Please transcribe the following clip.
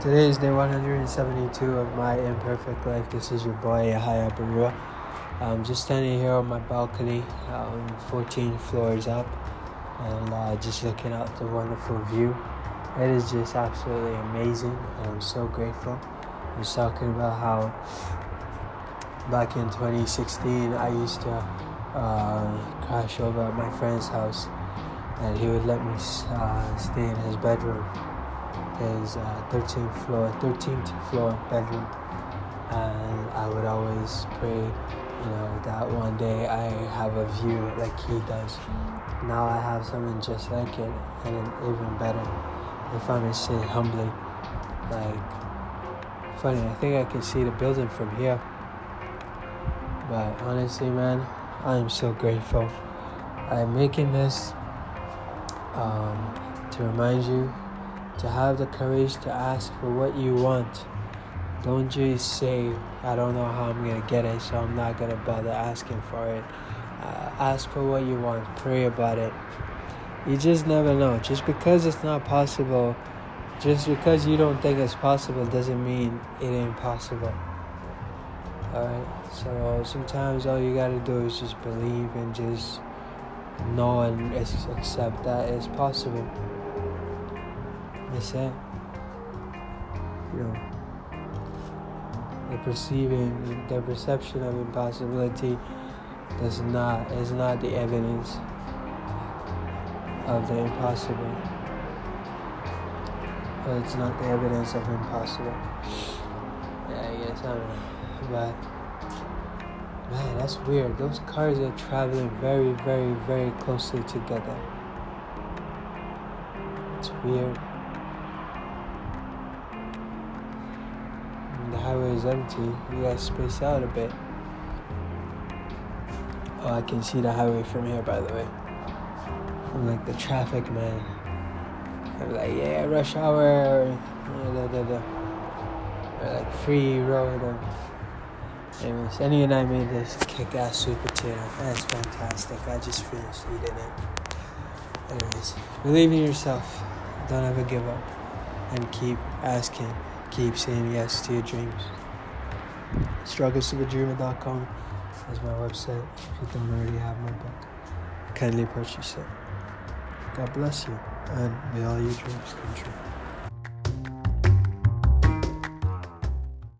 Today is day 172 of my imperfect life. This is your boy Yahya Barua. I'm just standing here on my balcony, um, 14 floors up, and uh, just looking out the wonderful view. It is just absolutely amazing, and I'm so grateful. I was talking about how back in 2016 I used to uh, crash over at my friend's house, and he would let me uh, stay in his bedroom his uh, 13th floor, 13th floor bedroom, and I would always pray, you know, that one day I have a view like he does. Now I have something just like it, and even better. If I may say humbly, like, funny, I think I can see the building from here. But honestly, man, I am so grateful. I'm making this um, to remind you to have the courage to ask for what you want. Don't just say, I don't know how I'm going to get it, so I'm not going to bother asking for it. Uh, ask for what you want, pray about it. You just never know. Just because it's not possible, just because you don't think it's possible, doesn't mean it ain't possible. Alright? So sometimes all you gotta do is just believe and just know and accept that it's possible. That's it. You know, the perceiving, the perception of impossibility does not is not the evidence of the impossible. It's not the evidence of impossible. Yeah, I guess I don't know, but man, that's weird. Those cars are traveling very, very, very closely together. It's weird. Highway is empty. You guys space out a bit. Oh, I can see the highway from here, by the way. I'm like the traffic man. I'm like, yeah, rush hour. Or like free road. Anyways, Annie and I made this kick-ass sweet potato. That's fantastic. I just finished eating it. Anyways, believe in yourself. Don't ever give up. And keep asking keep saying yes to your dreams. StrugglesToBeDreamer.com is my website. If you don't already have my book, kindly purchase it. God bless you, and may all your dreams come true.